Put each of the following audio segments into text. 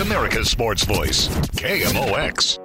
America's Sports Voice, KMOX.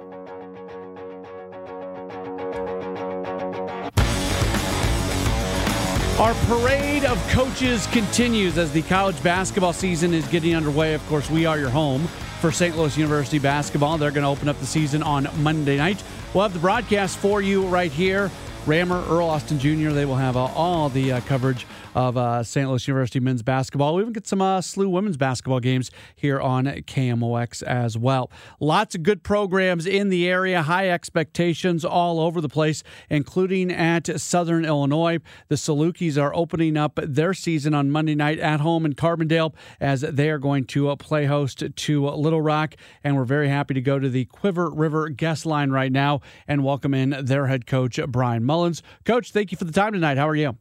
Our parade of coaches continues as the college basketball season is getting underway. Of course, we are your home for St. Louis University basketball. They're going to open up the season on Monday night. We'll have the broadcast for you right here. Rammer, Earl Austin Jr., they will have uh, all the uh, coverage of uh, St. Louis University men's basketball. We even get some uh, SLU women's basketball games here on KMOX as well. Lots of good programs in the area, high expectations all over the place, including at Southern Illinois. The Salukis are opening up their season on Monday night at home in Carbondale as they are going to uh, play host to Little Rock. And we're very happy to go to the Quiver River guest line right now and welcome in their head coach, Bryan Mullins. Coach, thank you for the time tonight. How are you?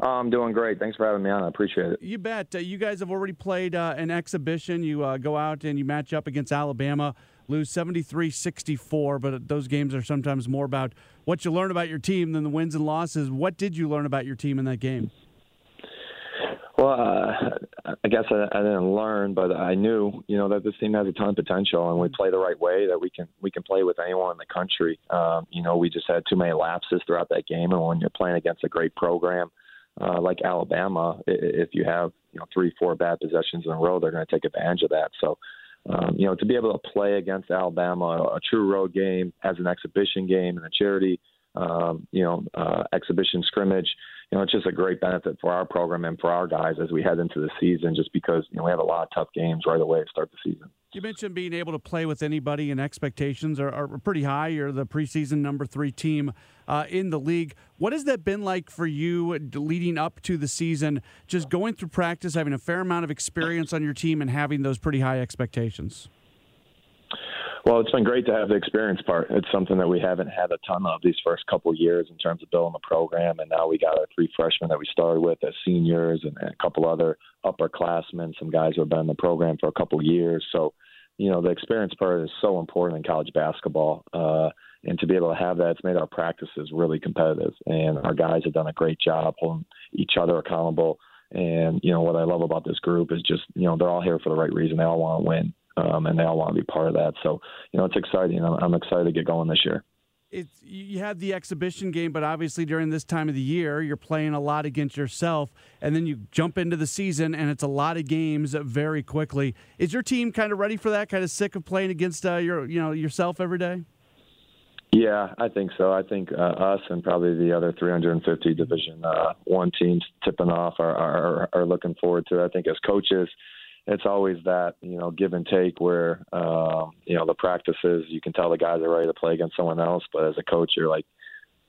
I'm doing great. Thanks for having me on. I appreciate it. You bet. Uh, you guys have already played uh, an exhibition. You uh, go out and you match up against Alabama, lose 73 64, but those games are sometimes more about what you learn about your team than the wins and losses. What did you learn about your team in that game? Well, uh, I guess I, I didn't learn, but I knew, you know, that this team has a ton of potential, and we play the right way. That we can we can play with anyone in the country. Um, you know, we just had too many lapses throughout that game, and when you're playing against a great program, uh, like Alabama, if you have you know three, four bad possessions in a row, they're going to take advantage of that. So, um, you know, to be able to play against Alabama, a true road game as an exhibition game and a charity, um, you know, uh, exhibition scrimmage, you know, it's just a great benefit for our program and for our guys as we head into the season, just because you know we have a lot of tough games right away to start the season. You mentioned being able to play with anybody, and expectations are, are pretty high. You're the preseason number three team uh, in the league. What has that been like for you leading up to the season? Just going through practice, having a fair amount of experience on your team, and having those pretty high expectations. Well, it's been great to have the experience part. It's something that we haven't had a ton of these first couple years in terms of building the program, and now we got our three freshmen that we started with as seniors, and, a couple other upperclassmen, some guys who have been in the program for a couple years. So, you know, the experience part is so important in college basketball, uh, and to be able to have that, it's made our practices really competitive, and our guys have done a great job holding each other accountable. And you know what I love about this group is just you know they're all here for the right reason. They all want to win um, and they all want to be part of that. So, you know, it's exciting. I'm, I'm excited to get going this year. It's you had the exhibition game, but obviously during this time of the year, you're playing a lot against yourself, and then you jump into the season, and it's a lot of games very quickly. Is your team kind of ready for that? Kind of sick of playing against uh, your, you know, yourself every day? Yeah, I think so. I think uh, us and probably the other 350 Division uh, One teams tipping off are, are are looking forward to it. I think as coaches it's always that you know give and take where um, you know the practices you can tell the guys are ready to play against someone else, but as a coach you're like,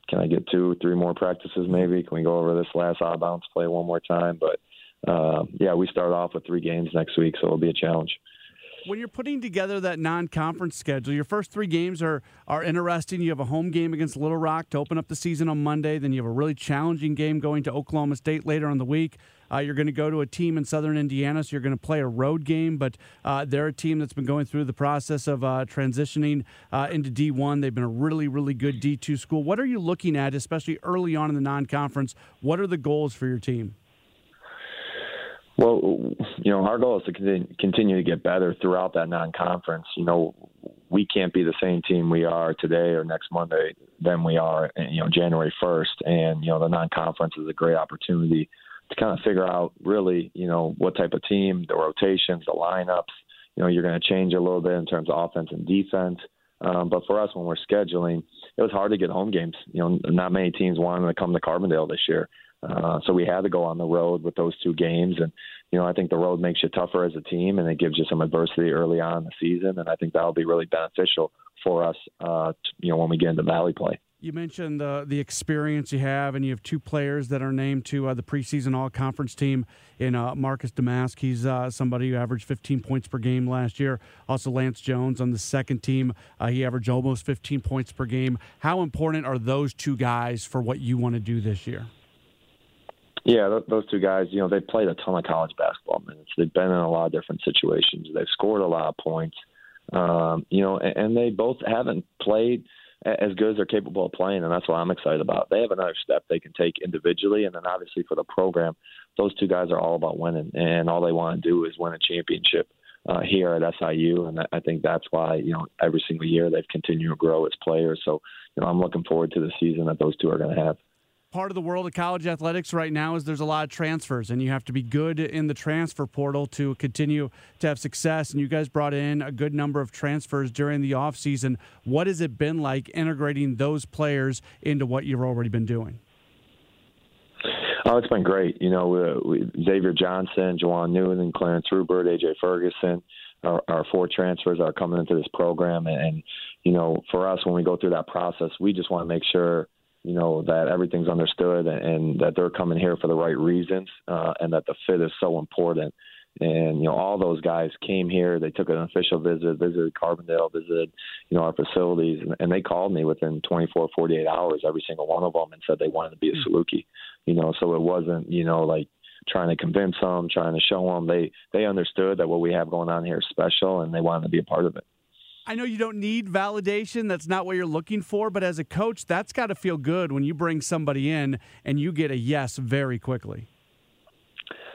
can I get two, three more practices maybe? Can we go over this last odd bounce play one more time? But uh, yeah, we start off with three games next week, so it'll be a challenge when you're putting together that non-conference schedule, your first three games are are interesting. You have a home game against Little Rock to open up the season on Monday. Then you have a really challenging game going to Oklahoma State later on the week. Uh, you're going to go to a team in Southern Indiana, so you're going to play a road game. But uh, they're a team that's been going through the process of uh, transitioning uh, into D1. They've been a really, really good D2 school. What are you looking at, especially early on in the non-conference? What are the goals for your team? Well, you know, our goal is to continue to get better throughout that non-conference. You know, we can't be the same team we are today or next Monday than we are, you know, January 1st. And, you know, the non-conference is a great opportunity to kind of figure out really, you know, what type of team, the rotations, the lineups, you know you're going to change a little bit in terms of offense and defense. Um, but for us, when we're scheduling, it was hard to get home games. You know, not many teams wanted to come to Carbondale this year. Uh, so we had to go on the road with those two games, and you know I think the road makes you tougher as a team, and it gives you some adversity early on in the season, and I think that'll be really beneficial for us, uh, you know, when we get into Valley play. You mentioned the the experience you have, and you have two players that are named to uh, the preseason All Conference team in uh, Marcus Domask. He's uh, somebody who averaged 15 points per game last year. Also, Lance Jones on the second team. Uh, he averaged almost 15 points per game. How important are those two guys for what you want to do this year? Yeah, those two guys, you know, they've played a ton of college basketball minutes. They've been in a lot of different situations. They've scored a lot of points. Um, you know, and, and they both haven't played – as good as they're capable of playing, and that's what I'm excited about. They have another step they can take individually, and then obviously for the program, those two guys are all about winning, and all they want to do is win a championship uh, here at SIU, and I think that's why you know every single year they've continued to grow as players. So you know I'm looking forward to the season that those two are going to have part of the world of college athletics right now is there's a lot of transfers and you have to be good in the transfer portal to continue to have success and you guys brought in a good number of transfers during the offseason what has it been like integrating those players into what you've already been doing Oh, it's been great. You know, uh, we, Xavier Johnson, Jawan Newton, Clarence Rupert, AJ Ferguson, our, our four transfers are coming into this program. And, and, you know, for us, when we go through that process, we just want to make sure – you know that everything's understood and that they're coming here for the right reasons uh, and that the fit is so important. And you know all those guys came here. They took an official visit visited carbondale visited you know our facilities and, and they called me within 24 48 hours every single one of them and said they wanted to be a hmm. saluki you know. So it wasn't you know like trying to convince them trying to show them. They they understood that what we have going on here is special and they wanted to be a part of it I know you don't need validation. That's not what you're looking for. But as a coach, that's got to feel good when you bring somebody in and you get a yes very quickly.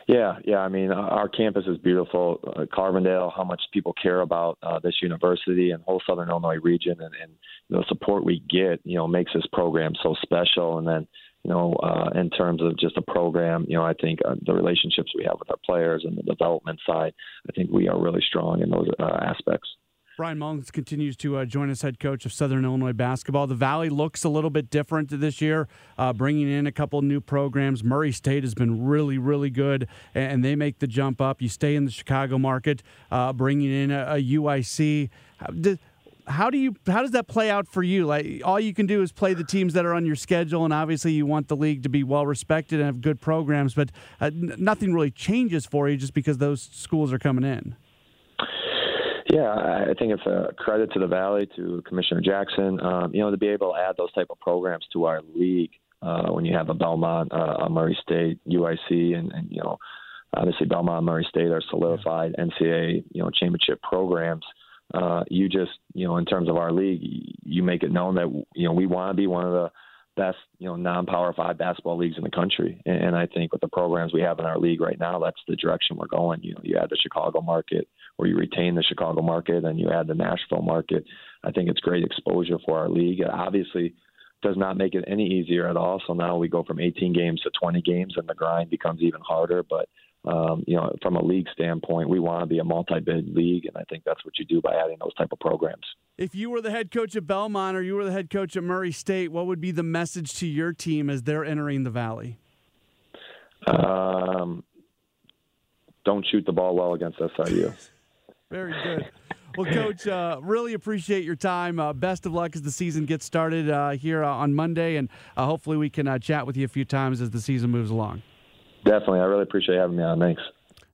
Yeah, yeah. I mean, our campus is beautiful. Uh, Carbondale, how much people care about uh, this university and whole Southern Illinois region, and, and the support we get, you know, makes this program so special. And then, you know, uh, in terms of just a program, you know, I think uh, the relationships we have with our players and the development side, I think we are really strong in those uh, aspects. Bryan Mullins continues to uh, join as head coach of Southern Illinois basketball. The Valley looks a little bit different this year, uh, bringing in a couple new programs. Murray State has been really, really good, and they make the jump up. You stay in the Chicago market, uh, bringing in a, a UIC. How, do, how do you how does that play out for you? Like all you can do is play the teams that are on your schedule, and obviously you want the league to be well respected and have good programs, but uh, n- nothing really changes for you just because those schools are coming in. Yeah, I think it's a credit to the Valley, to Commissioner Jackson, um, you know, to be able to add those type of programs to our league uh, when you have a Belmont, uh, a Murray State, UIC, and, and you know, obviously Belmont and Murray State are solidified NCAA, you know, championship programs. Uh, you just, you know, in terms of our league, you make it known that you know we want to be one of the best, you know, non-power five basketball leagues in the country. And I think with the programs we have in our league right now, that's the direction we're going. You know, you add the Chicago market, or you retain the Chicago market, and you add the Nashville market. I think it's great exposure for our league. It obviously does not make it any easier at all. So now we go from 18 games to 20 games, and the grind becomes even harder. But um, you know, from a league standpoint, we want to be a multi-bid league, and I think that's what you do by adding those type of programs. If you were the head coach at Belmont or you were the head coach at Murray State, what would be the message to your team as they're entering the Valley? Um, don't shoot the ball well against SIU. Very good. Well, Coach, uh, really appreciate your time. Uh, best of luck as the season gets started uh, here on Monday, and uh, hopefully we can uh, chat with you a few times as the season moves along. Definitely. I really appreciate having me on. Thanks.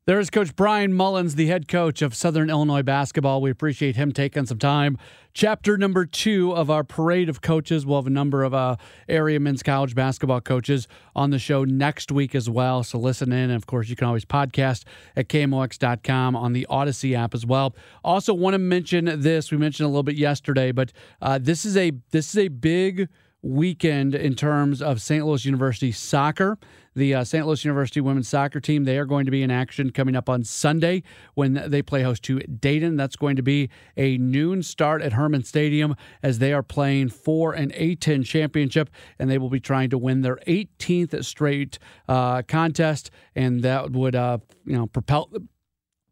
There's Coach Bryan Mullins, the head coach of Southern Illinois basketball. We appreciate him taking some time. Chapter number two of our parade of coaches. We'll have a number of uh, area men's college basketball coaches on the show next week as well. So listen in. And of course, you can always podcast at KMOX.com on the Audacy app as well. Also, want to mention this. We mentioned a little bit yesterday, but uh, this is a this is a big weekend in terms of St. Louis University soccer. The uh, St. Louis University women's soccer team, they are going to be in action coming up on Sunday when they play host to Dayton. That's going to be a noon start at Hermann Stadium as they are playing for an A10 championship, and they will be trying to win their 18th straight uh, contest, and that would, uh, you know, propel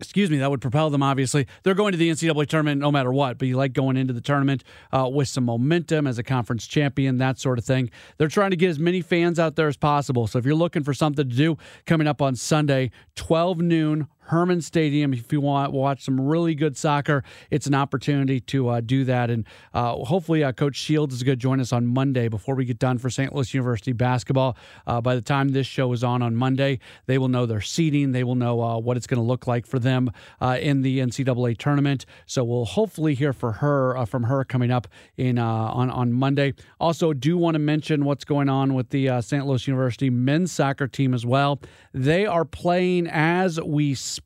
excuse me, that would propel them, obviously. They're going to the NCAA tournament no matter what, but you like going into the tournament uh, with some momentum as a conference champion, that sort of thing. They're trying to get as many fans out there as possible. So if you're looking for something to do coming up on Sunday, 12 noon, Hermann Stadium. If you want to watch some really good soccer, it's an opportunity to uh, do that. And uh, hopefully, uh, Coach Shields is going to join us on Monday before we get done for St. Louis University basketball. Uh, by the time this show is on on Monday, they will know their seating. They will know uh, what it's going to look like for them uh, in the NCAA tournament. So we'll hopefully hear for her from her coming up in on on Monday. Also, do want to mention what's going on with the St. Louis University men's soccer team as well. They are playing as we speak.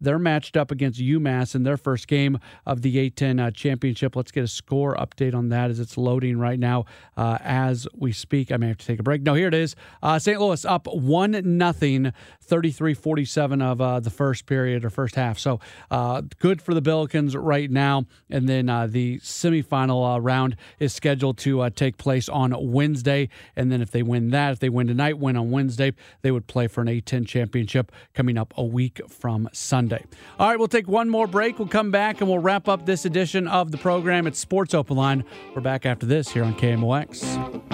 They're matched up against UMass in their first game of the A10 uh, championship. Let's get a score update on that as it's loading right now uh, as we speak. I may have to take a break. No, here it is. Uh, St. Louis up 1 nothing, 33 47 of uh, the first period or first half. So uh, good for the Billikens right now. And then uh, the semifinal round is scheduled to take place on Wednesday. And then if they win that, if they win tonight, win on Wednesday, they would play for an A10 championship coming up a week from Sunday. All right, we'll take one more break. We'll come back and we'll wrap up this edition of the program. It's Sports Open Line. We're back after this here on KMOX.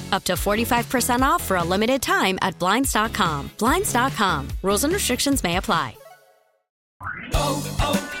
Up to 45% off for a limited time at Blinds.com. Blinds.com. Rules and restrictions may apply. Oh, oh.